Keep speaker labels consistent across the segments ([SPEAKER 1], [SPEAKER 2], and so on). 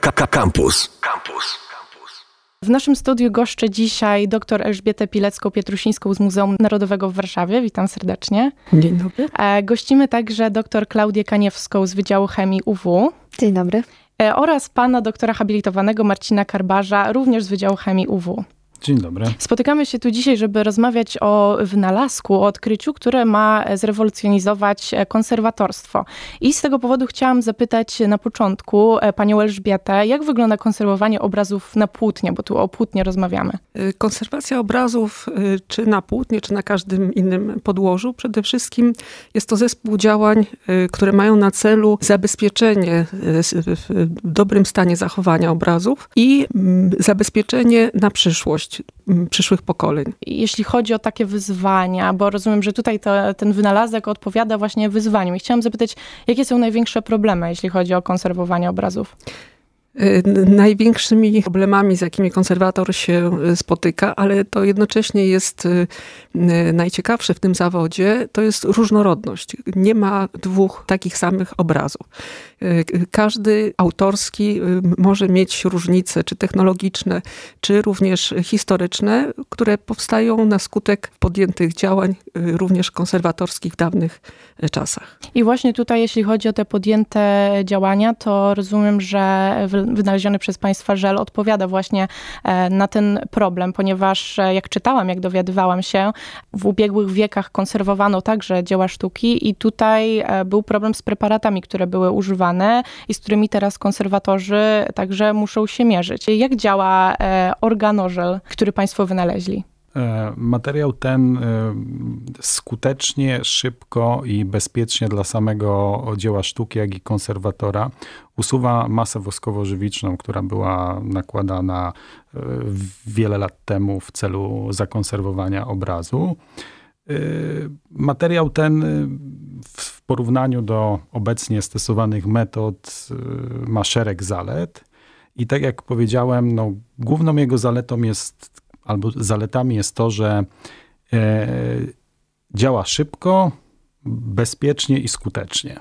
[SPEAKER 1] Campus. Campus.
[SPEAKER 2] W naszym studiu goszczę dzisiaj dr Elżbietę Pilecką-Pietrusińską z Muzeum Narodowego w Warszawie. Witam serdecznie.
[SPEAKER 3] Dzień dobry.
[SPEAKER 2] E, gościmy także dr Klaudię Kaniewską z Wydziału Chemii UW.
[SPEAKER 3] Dzień dobry.
[SPEAKER 2] E, oraz pana doktora habilitowanego Marcina Karbarza, również z Wydziału Chemii UW.
[SPEAKER 4] Dzień dobry.
[SPEAKER 2] Spotykamy się tu dzisiaj, żeby rozmawiać o wynalazku, o odkryciu, które ma zrewolucjonizować konserwatorstwo. I z tego powodu chciałam zapytać na początku e, panią Elżbietę, jak wygląda konserwowanie obrazów na płótnie, bo tu o płótnie rozmawiamy.
[SPEAKER 3] Y, konserwacja obrazów, y, czy na płótnie, czy na każdym innym podłożu, przede wszystkim jest to zespół działań, które mają na celu zabezpieczenie w dobrym stanie zachowania obrazów i mm, zabezpieczenie na przyszłość przyszłych pokoleń.
[SPEAKER 2] Jeśli chodzi o takie wyzwania, bo rozumiem, że tutaj to, ten wynalazek odpowiada właśnie wyzwaniom. I chciałam zapytać, jakie są największe problemy, jeśli chodzi o konserwowanie obrazów?
[SPEAKER 3] Y, największymi problemami, z jakimi konserwator się y, spotyka, ale to jednocześnie jest y, najciekawsze w tym zawodzie, to jest różnorodność. Nie ma dwóch takich samych obrazów. Każdy autorski może mieć różnice, czy technologiczne, czy również historyczne, które powstają na skutek podjętych działań, również konserwatorskich w dawnych czasach.
[SPEAKER 2] I właśnie tutaj, jeśli chodzi o te podjęte działania, to rozumiem, że wynaleziony przez Państwa żel odpowiada właśnie e, na ten problem, ponieważ e, jak czytałam, jak dowiadywałam się, w ubiegłych wiekach konserwowano także dzieła sztuki i tutaj e, był problem z preparatami, które były używane i z którymi teraz konserwatorzy także muszą się mierzyć. Jak działa organożel, który Państwo wynaleźli?
[SPEAKER 4] Materiał ten skutecznie, szybko i bezpiecznie dla samego dzieła sztuki, jak i konserwatora usuwa masę woskowo-żywiczną, która była nakładana e, wiele lat temu w celu zakonserwowania obrazu. E, materiał ten e, w porównaniu do obecnie stosowanych metod ma szereg zalet. I tak jak powiedziałem, no, główną jego zaletą jest, albo zaletami jest to, że e, działa szybko, bezpiecznie i skutecznie.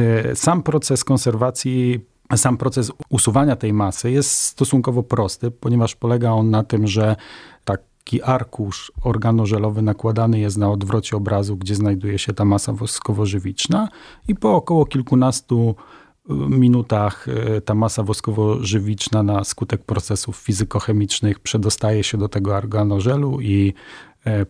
[SPEAKER 4] Y, sam proces konserwacji, sam proces usuwania tej masy jest stosunkowo prosty, ponieważ polega on na tym, że taki arkusz organożelowy nakładany jest na odwrocie obrazu, gdzie znajduje się ta masa woskowo-żywiczna i po około kilkunastu minutach y, ta masa woskowo-żywiczna na skutek procesów fizykochemicznych przedostaje się do tego organożelu i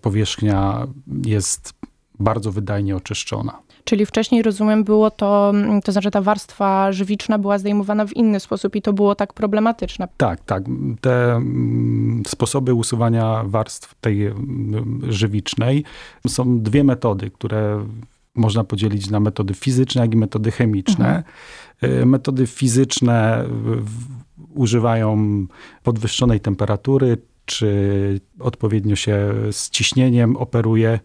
[SPEAKER 4] powierzchnia jest bardzo wydajnie oczyszczona.
[SPEAKER 2] Czyli wcześniej, rozumiem, było to, mm, to znaczy ta warstwa żywiczna była zdejmowana w inny sposób i to było tak problematyczne.
[SPEAKER 4] Tak, tak. Te mm, sposoby usuwania warstw tej mm, żywicznej są dwie metody, które można podzielić na metody fizyczne, jak i metody chemiczne. Mhm. Y, metody fizyczne używają podwyższonej temperatury, czy odpowiednio się z ciśnieniem operuje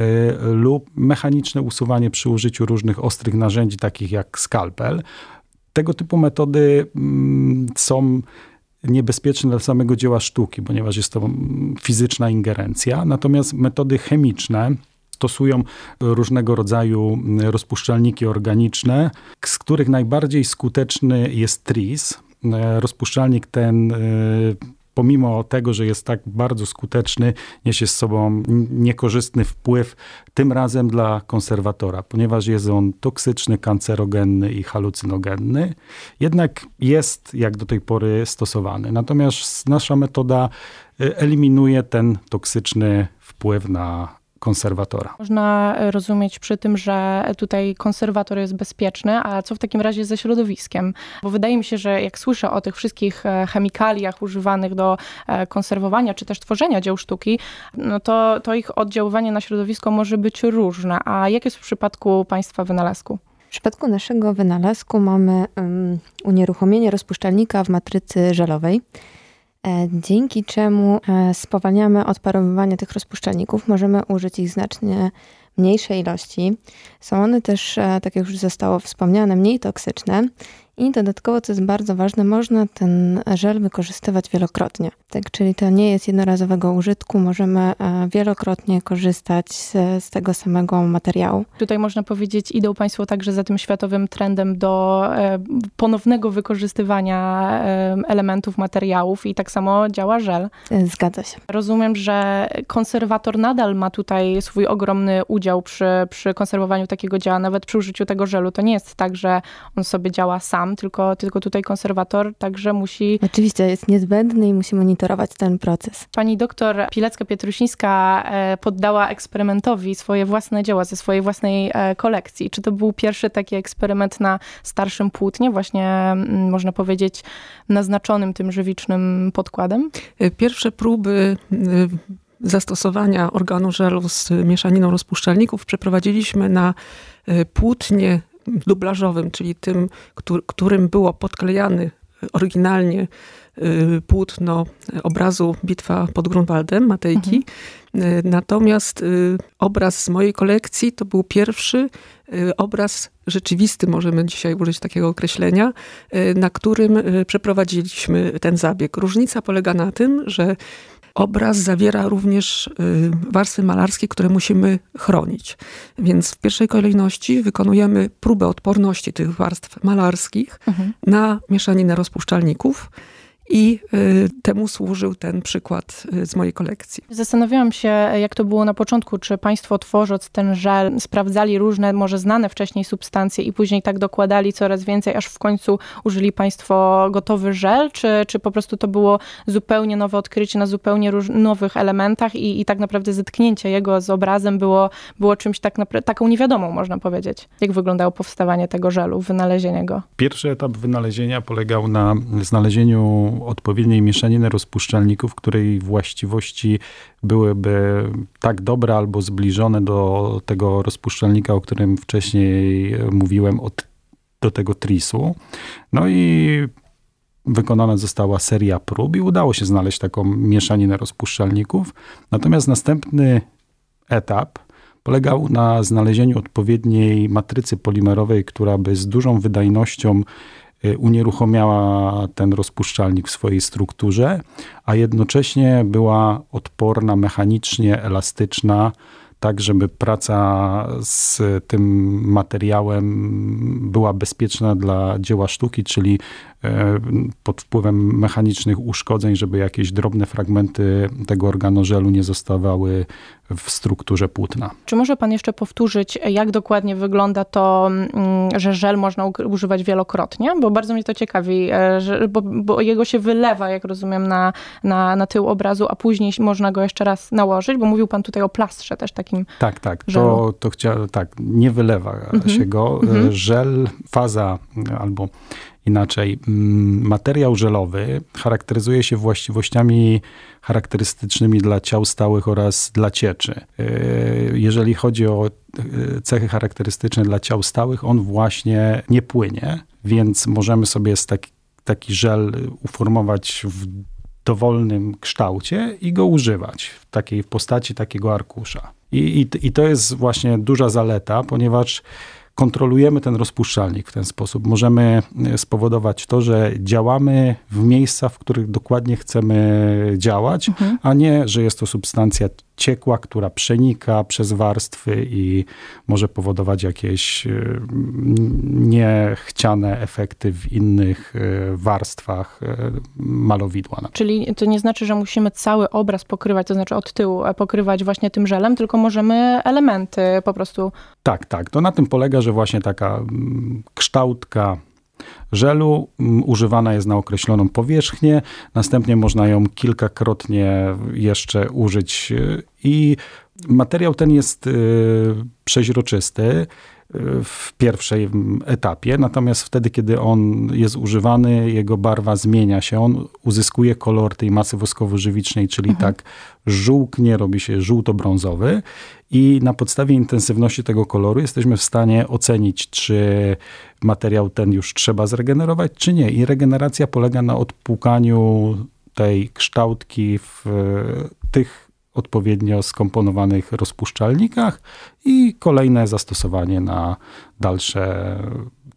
[SPEAKER 4] Y, lub mechaniczne usuwanie przy użyciu różnych ostrych narzędzi, takich jak skalpel. Tego typu metody mm, są niebezpieczne dla samego dzieła sztuki, ponieważ jest to mm, fizyczna ingerencja. Natomiast metody chemiczne stosują różnego rodzaju mm, rozpuszczalniki organiczne, z których najbardziej skuteczny jest tris. Y, rozpuszczalnik ten y, pomimo tego, że jest tak bardzo skuteczny, niesie z sobą niekorzystny wpływ, tym razem dla konserwatora, ponieważ jest on toksyczny, kancerogenny i halucynogenny. Jednak jest jak do tej pory stosowany. Natomiast nasza metoda y, eliminuje ten toksyczny wpływ na konserwatora.
[SPEAKER 2] Można rozumieć przy tym, że tutaj konserwator jest bezpieczny, a co w takim razie ze środowiskiem? Bo wydaje mi się, że jak słyszę o tych wszystkich e, chemikaliach używanych do e, konserwowania czy też tworzenia dzieł sztuki, no to, to ich oddziaływanie na środowisko może być różne. A jak jest w przypadku Państwa wynalazku?
[SPEAKER 5] W przypadku naszego wynalazku mamy um, unieruchomienie rozpuszczalnika w matrycy żelowej. E, dzięki czemu e, spowalniamy odparowywanie tych rozpuszczalników. Możemy użyć ich znacznie mniejszej ilości. Są one też, e, tak jak już zostało wspomniane, mniej toksyczne I dodatkowo, co jest bardzo ważne, można ten żel wykorzystywać wielokrotnie. Tak, czyli to nie jest jednorazowego użytku, możemy e, wielokrotnie korzystać z, z tego samego materiału.
[SPEAKER 2] Tutaj można powiedzieć, idą Państwo także za tym światowym trendem do e, ponownego wykorzystywania e, elementów, materiałów i tak samo działa żel.
[SPEAKER 5] Zgadza się.
[SPEAKER 2] Rozumiem, że konserwator nadal ma tutaj swój ogromny udział przy, przy konserwowaniu takiego dzieła, nawet przy użyciu tego żelu. To nie jest tak, że on sobie działa sam, tylko, tylko tutaj konserwator także musi...
[SPEAKER 5] Oczywiście jest niezbędny i musi monitorować ten proces.
[SPEAKER 2] Pani doktor Pilecka-Pietrusińska e, poddała eksperymentowi swoje własne dzieła ze swojej własnej e, kolekcji. Czy to był pierwszy taki eksperyment na starszym płótnie, właśnie mm, można powiedzieć naznaczonym tym żywicznym podkładem?
[SPEAKER 3] E, pierwsze próby zastosowania organu żelu z mieszaniną rozpuszczalników przeprowadziliśmy na płótnie dublażowym, czyli tym, którym było podklejany oryginalnie y, płótno obrazu Bitwa pod Grunwaldem Matejki. Mhm. Y, natomiast y, obraz z mojej kolekcji to był pierwszy obraz rzeczywisty, możemy dzisiaj użyć takiego określenia, na którym przeprowadziliśmy ten zabieg. Różnica polega na tym, że obraz zawiera również y, warstwy malarskie, które musimy chronić. Więc w pierwszej kolejności wykonujemy próbę odporności tych warstw malarskich mhm. na mieszaninę rozpuszczalników. I y, temu służył ten przykład y, z mojej kolekcji.
[SPEAKER 2] Zastanawiałam się, jak to było na początku. Czy Państwo tworząc ten żel, sprawdzali różne, może znane wcześniej substancje i później tak dokładali coraz więcej, aż w końcu użyli Państwo gotowy żel? Czy, czy po prostu to było zupełnie nowe odkrycie na zupełnie róż, nowych elementach i, i tak naprawdę zetknięcie jego z obrazem było, było czymś tak naprawdę, taką niewiadomą, można powiedzieć? Jak wyglądało powstawanie tego żelu, wynalezienie go?
[SPEAKER 4] Pierwszy etap wynalezienia polegał na znalezieniu odpowiedniej mieszaniny rozpuszczalników, której właściwości byłyby tak dobre albo zbliżone do tego rozpuszczalnika, o którym wcześniej mówiłem, od, do tego trisu. No i wykonana została seria prób i udało się znaleźć taką mieszaninę rozpuszczalników. Natomiast następny etap polegał na znalezieniu odpowiedniej matrycy polimerowej, która by z dużą wydajnością unieruchomiała ten rozpuszczalnik w swojej strukturze, a jednocześnie była odporna mechanicznie, elastyczna, tak żeby praca z tym materiałem była bezpieczna dla dzieła sztuki, czyli e, pod wpływem mechanicznych uszkodzeń, żeby jakieś drobne fragmenty tego organożelu nie zostawały w strukturze płótna.
[SPEAKER 2] Czy może pan jeszcze powtórzyć, jak dokładnie wygląda to, mm, że żel można używać wielokrotnie? Bo bardzo mnie to ciekawi, e, bo, bo, jego się wylewa, jak rozumiem, na, na, na tył obrazu, a później można go jeszcze raz nałożyć, bo mówił pan tutaj o plastrze też takim
[SPEAKER 4] Tak, tak. To, to chciałem, tak, nie wylewa mhm. się go. Mhm. Żel, faza albo inaczej. Mm, materiał żelowy charakteryzuje się właściwościami charakterystycznymi dla ciał stałych oraz dla cieczy. E, jeżeli chodzi o e, cechy charakterystyczne dla ciał stałych, on właśnie nie płynie, więc możemy sobie taki, taki żel uformować w dowolnym kształcie i go używać w takiej w postaci takiego arkusza. I, i, I to jest właśnie duża zaleta, ponieważ kontrolujemy ten rozpuszczalnik w ten sposób. Możemy e, spowodować to, że działamy w miejscach, w których dokładnie chcemy działać, mhm. a nie, że jest to substancja ciekła, która przenika przez warstwy i może powodować jakieś e, niechciane efekty w innych e, warstwach malowidła.
[SPEAKER 2] Czyli to nie znaczy, że musimy cały obraz pokrywać, to znaczy od tyłu pokrywać właśnie tym żelem, tylko możemy elementy po prostu.
[SPEAKER 4] Tak, tak. To na tym polega, że właśnie taka mm, kształtka żelu mm, używana jest na określoną powierzchnię, następnie można ją kilkakrotnie jeszcze użyć i materiał ten jest y, przeźroczysty w pierwszej etapie, natomiast wtedy, kiedy on jest używany, jego barwa zmienia się, on uzyskuje kolor tej masy woskowo-żywicznej, czyli mhm. tak żółknie, robi się żółto-brązowy i na podstawie intensywności tego koloru jesteśmy w stanie ocenić, czy materiał ten już trzeba zregenerować, czy nie. I regeneracja polega na odpłukaniu tej kształtki w tych odpowiednio skomponowanych rozpuszczalnikach i kolejne zastosowanie na dalsze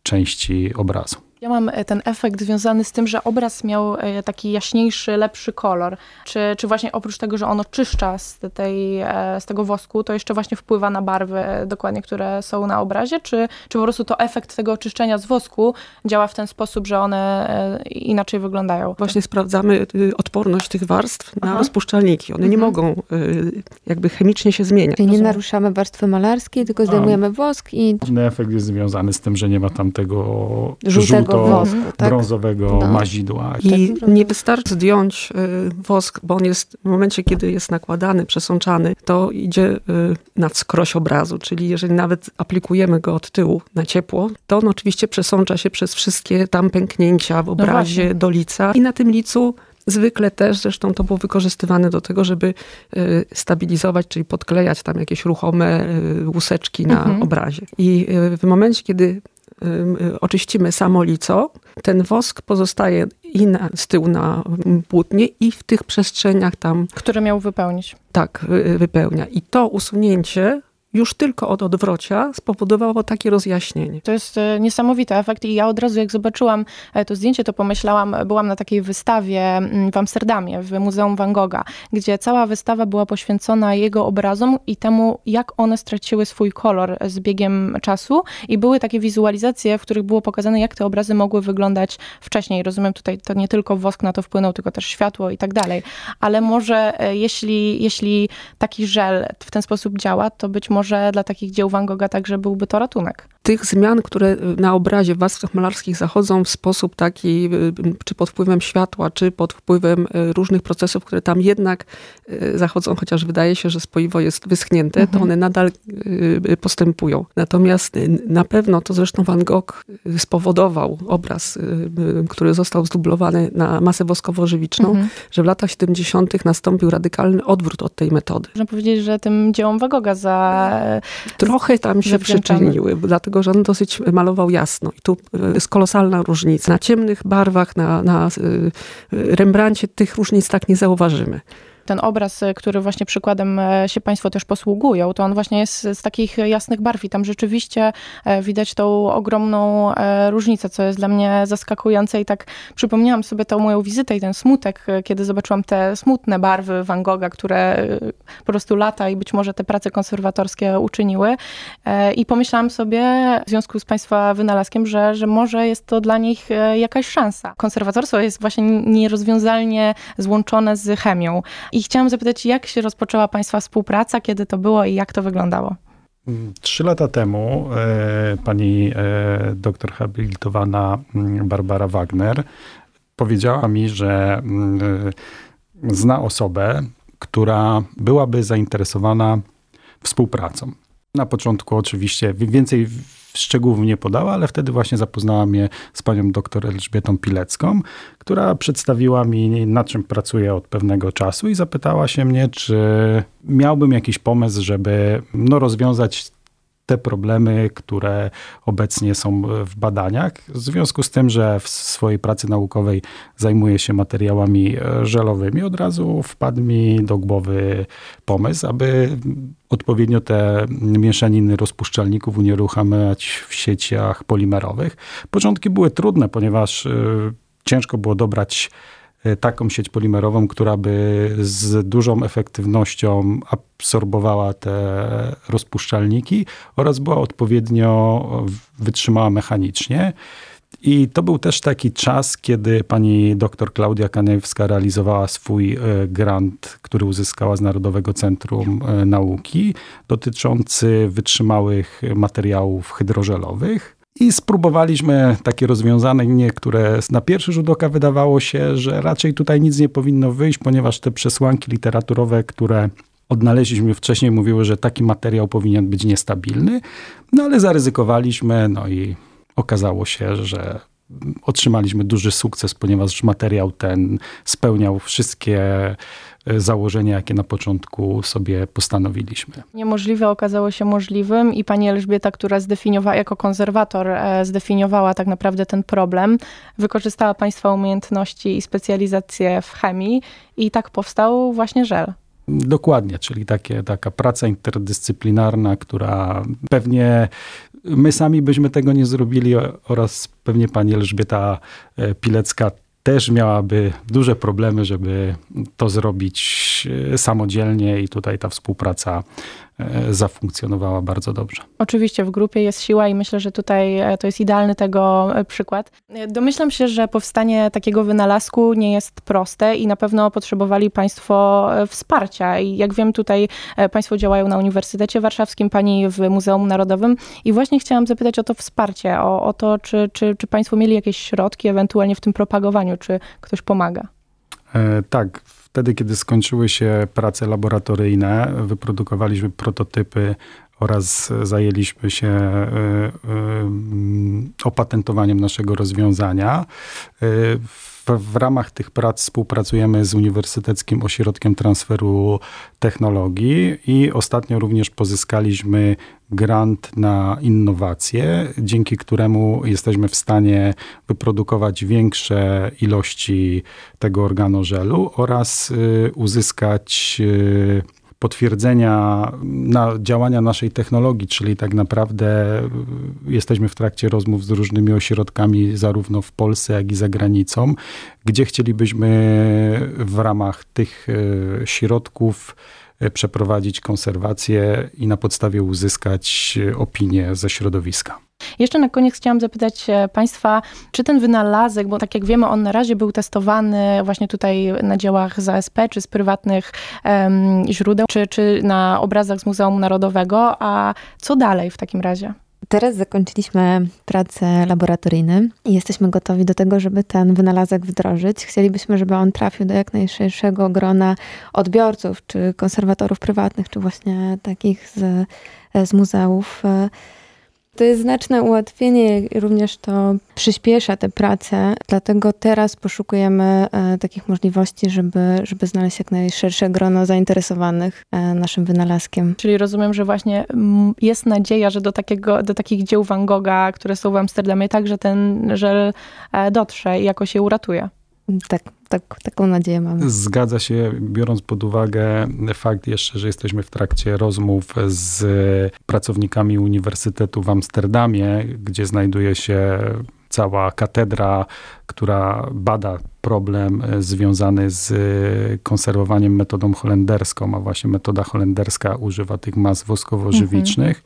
[SPEAKER 4] części obrazu.
[SPEAKER 2] Ja mam e, ten efekt związany z tym, że obraz miał e, taki jaśniejszy, lepszy kolor. Czy, czy właśnie oprócz tego, że on oczyszcza z, tej, e, z tego wosku, to jeszcze właśnie wpływa na barwy dokładnie, które są na obrazie? Czy, czy po prostu to efekt tego oczyszczenia z wosku działa w ten sposób, że one inaczej wyglądają?
[SPEAKER 3] Właśnie sprawdzamy y, odporność tych warstw na Aha. rozpuszczalniki. One mhm. nie mogą y, jakby chemicznie się zmieniać.
[SPEAKER 5] Czyli nie naruszamy warstwy malarskiej, tylko zdejmujemy wosk i...
[SPEAKER 4] Główny efekt jest związany z tym, że nie ma tam tego żółtego wosku, tak? brązowego no. mazidła.
[SPEAKER 3] I tak, nie wystarczy zdjąć y, wosk, bo on jest w momencie, kiedy jest nakładany, przesączany, to idzie y, na wskroś obrazu, czyli jeżeli nawet aplikujemy go od tyłu na ciepło, to on oczywiście przesącza się przez wszystkie tam pęknięcia w no obrazie no do lica i na tym licu Zwykle też, zresztą to było wykorzystywane do tego, żeby y, stabilizować, czyli podklejać tam jakieś ruchome łuseczki na mhm. obrazie. I w momencie, kiedy oczyścimy samo lico, ten wosk pozostaje i na, z tyłu na płótnie i w tych przestrzeniach tam...
[SPEAKER 2] Które miał wypełnić.
[SPEAKER 3] Tak, wypełnia. I to usunięcie już tylko od odwrocia spowodowało takie rozjaśnienie.
[SPEAKER 2] To jest e, niesamowity efekt i ja od razu jak zobaczyłam e, to zdjęcie, to pomyślałam, byłam na takiej wystawie mm, w Amsterdamie, w Muzeum Van Gogha, gdzie cała wystawa była poświęcona jego obrazom i temu, jak one straciły swój kolor z biegiem czasu i były takie wizualizacje, w których było pokazane, jak te obrazy mogły wyglądać wcześniej. Rozumiem, tutaj to nie tylko wosk na to wpłynął, tylko też światło i tak dalej. Ale może e, jeśli, jeśli taki żel w ten sposób działa, to być może może dla takich dzieł Van Gogha także byłby to ratunek.
[SPEAKER 3] Tych zmian, które na obrazie w warstwach malarskich zachodzą w sposób taki, y, czy pod wpływem światła, czy pod wpływem y, różnych procesów, które tam jednak y, zachodzą, chociaż wydaje się, że spoiwo jest wyschnięte, mhm. to one nadal postępują. Natomiast na pewno to zresztą Van Gogh spowodował obraz, który został zdublowany na masę woskowo-żywiczną, mhm. że w latach 70. nastąpił radykalny odwrót od tej metody.
[SPEAKER 2] Można powiedzieć, że tym dziełom Van Gogha za
[SPEAKER 3] Trochę tam się przyczyniły, dlatego że on dosyć malował jasno. I tu jest kolosalna różnica. Na ciemnych barwach, na, na Rembrandcie tych różnic tak nie zauważymy
[SPEAKER 2] ten obraz, e, który właśnie przykładem e, się Państwo też posługują, to on właśnie jest z takich jasnych barw i tam rzeczywiście e, widać tą ogromną różnicę, co jest dla mnie zaskakujące. I tak przypomniałam sobie tą moją wizytę i ten smutek, kiedy zobaczyłam te smutne barwy Van Gogha, które po prostu lata i być może te prace konserwatorskie uczyniły. I pomyślałam sobie w związku z Państwa wynalazkiem, że, że może jest to dla nich jakaś szansa. Konserwatorstwo jest właśnie nierozwiązalnie złączone z chemią i chciałam zapytać, jak się rozpoczęła Państwa współpraca, kiedy to było i jak to wyglądało?
[SPEAKER 4] Trzy lata temu e, pani e, doktor habilitowana mm, Barbara Wagner powiedziała mi, że mm, e, zna osobę, która byłaby zainteresowana współpracą. Na początku oczywiście więcej szczegółów nie podała, ale wtedy właśnie zapoznała mnie z panią doktor Elżbietą Pilecką, która przedstawiła mi, nad czym pracuje od pewnego czasu i zapytała się mnie, czy miałbym jakiś pomysł, żeby no, rozwiązać te problemy, które obecnie są w badaniach. W związku z tym, że w swojej pracy naukowej zajmuję się materiałami e, żelowymi, od razu wpadł mi do głowy pomysł, aby odpowiednio te mieszaniny rozpuszczalników unieruchamiać w sieciach polimerowych. Początki były trudne, ponieważ e, ciężko było dobrać taką sieć polimerową, która by z dużą efektywnością absorbowała te rozpuszczalniki oraz była odpowiednio wytrzymała mechanicznie. I to był też taki czas, kiedy pani dr Klaudia Kaniewska realizowała swój e, grant, który uzyskała z Narodowego Centrum e, Nauki, dotyczący wytrzymałych materiałów hydrożelowych. I spróbowaliśmy takie rozwiązanie, które na pierwszy rzut oka wydawało się, że raczej tutaj nic nie powinno wyjść, ponieważ te przesłanki literaturowe, które odnaleźliśmy wcześniej, mówiły, że taki materiał powinien być niestabilny. No ale zaryzykowaliśmy, no i okazało się, że otrzymaliśmy duży sukces, ponieważ materiał ten spełniał wszystkie założenia, jakie na początku sobie postanowiliśmy.
[SPEAKER 2] Niemożliwe okazało się możliwym i pani Elżbieta, która zdefiniowała, jako konserwator e, zdefiniowała tak naprawdę ten problem, wykorzystała państwa umiejętności i specjalizację w chemii i tak powstał właśnie żel.
[SPEAKER 4] Dokładnie, czyli takie, taka praca interdyscyplinarna, która pewnie my sami byśmy tego nie zrobili oraz pewnie pani Elżbieta e, Pilecka też miałaby duże problemy, żeby to zrobić e, samodzielnie i tutaj ta współpraca zafunkcjonowała bardzo dobrze.
[SPEAKER 2] Oczywiście w grupie jest siła i myślę, że tutaj e, to jest idealny tego e, przykład. Domyślam się, że powstanie takiego wynalazku nie jest proste i na pewno potrzebowali Państwo wsparcia. I jak wiem, tutaj Państwo działają na Uniwersytecie Warszawskim, Pani w Muzeum Narodowym i właśnie chciałam zapytać o to wsparcie, o, o to, czy, czy, czy Państwo mieli jakieś środki ewentualnie w tym propagowaniu, czy ktoś pomaga?
[SPEAKER 4] E, tak, Wtedy, kiedy skończyły się prace laboratoryjne, wyprodukowaliśmy prototypy oraz zajęliśmy się e, e, opatentowaniem naszego rozwiązania. W w, ramach tych prac współpracujemy z Uniwersyteckim Ośrodkiem Transferu Technologii i ostatnio również pozyskaliśmy grant na innowacje, dzięki któremu jesteśmy w stanie wyprodukować większe ilości tego organożelu oraz y, uzyskać y, potwierdzenia na działania naszej technologii, czyli tak naprawdę jesteśmy w trakcie rozmów z różnymi ośrodkami, zarówno w Polsce, jak i za granicą, gdzie chcielibyśmy w ramach tych y, środków y, przeprowadzić konserwację i na podstawie uzyskać opinię ze środowiska.
[SPEAKER 2] Jeszcze na koniec chciałam zapytać Państwa, czy ten wynalazek, bo tak jak wiemy, on na razie był testowany właśnie tutaj na dziełach z ASP, czy z prywatnych um, źródeł, czy, czy na obrazach z Muzeum Narodowego, a co dalej w takim razie?
[SPEAKER 5] Teraz zakończyliśmy prace laboratoryjne i jesteśmy gotowi do tego, żeby ten wynalazek wdrożyć. Chcielibyśmy, żeby on trafił do jak najszerszego grona odbiorców, czy konserwatorów prywatnych, czy właśnie takich z, z muzeów. To jest znaczne ułatwienie, również to przyspiesza tę pracę, dlatego teraz poszukujemy e, takich możliwości, żeby, żeby znaleźć jak najszersze grono zainteresowanych e, naszym wynalazkiem.
[SPEAKER 2] Czyli rozumiem, że właśnie jest nadzieja, że do, takiego, do takich dzieł Van Gogha, które są w Amsterdamie, także ten żel e, dotrze i jakoś się uratuje.
[SPEAKER 5] Tak, tak, taką nadzieję mamy.
[SPEAKER 4] Zgadza się, biorąc pod uwagę fakt jeszcze, że jesteśmy w trakcie rozmów z pracownikami Uniwersytetu w Amsterdamie, gdzie znajduje się cała katedra, która bada problem e, związany z e, konserwowaniem metodą holenderską, a właśnie metoda holenderska używa tych mas woskowo-żywicznych. Mhm.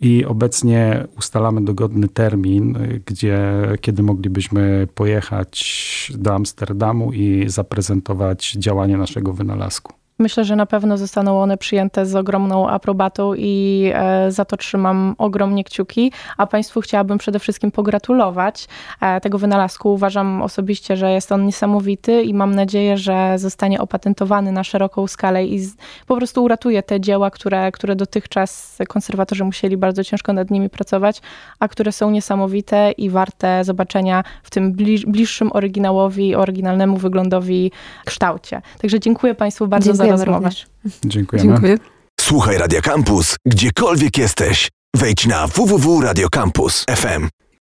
[SPEAKER 4] I obecnie ustalamy dogodny termin, e, gdzie, kiedy moglibyśmy pojechać do Amsterdamu i zaprezentować działanie naszego wynalazku.
[SPEAKER 2] Myślę, że na pewno zostaną one przyjęte z ogromną aprobatą i e, za to trzymam ogromnie kciuki. A Państwu chciałabym przede wszystkim pogratulować e, tego wynalazku. Uważam osobiście, że jest on niesamowity i mam nadzieję, że zostanie opatentowany na szeroką skalę i po prostu uratuje te dzieła, które, które dotychczas konserwatorzy musieli bardzo ciężko nad nimi pracować, a które są niesamowite i warte zobaczenia w tym bliższym oryginałowi, oryginalnemu wyglądowi kształcie. Także dziękuję Państwu bardzo
[SPEAKER 5] Dziękuję.
[SPEAKER 2] Rozmowę.
[SPEAKER 4] Dziękujemy. Dziękuję.
[SPEAKER 1] Słuchaj Radio Campus, gdziekolwiek jesteś. Wejdź na www.radiocampus.fm.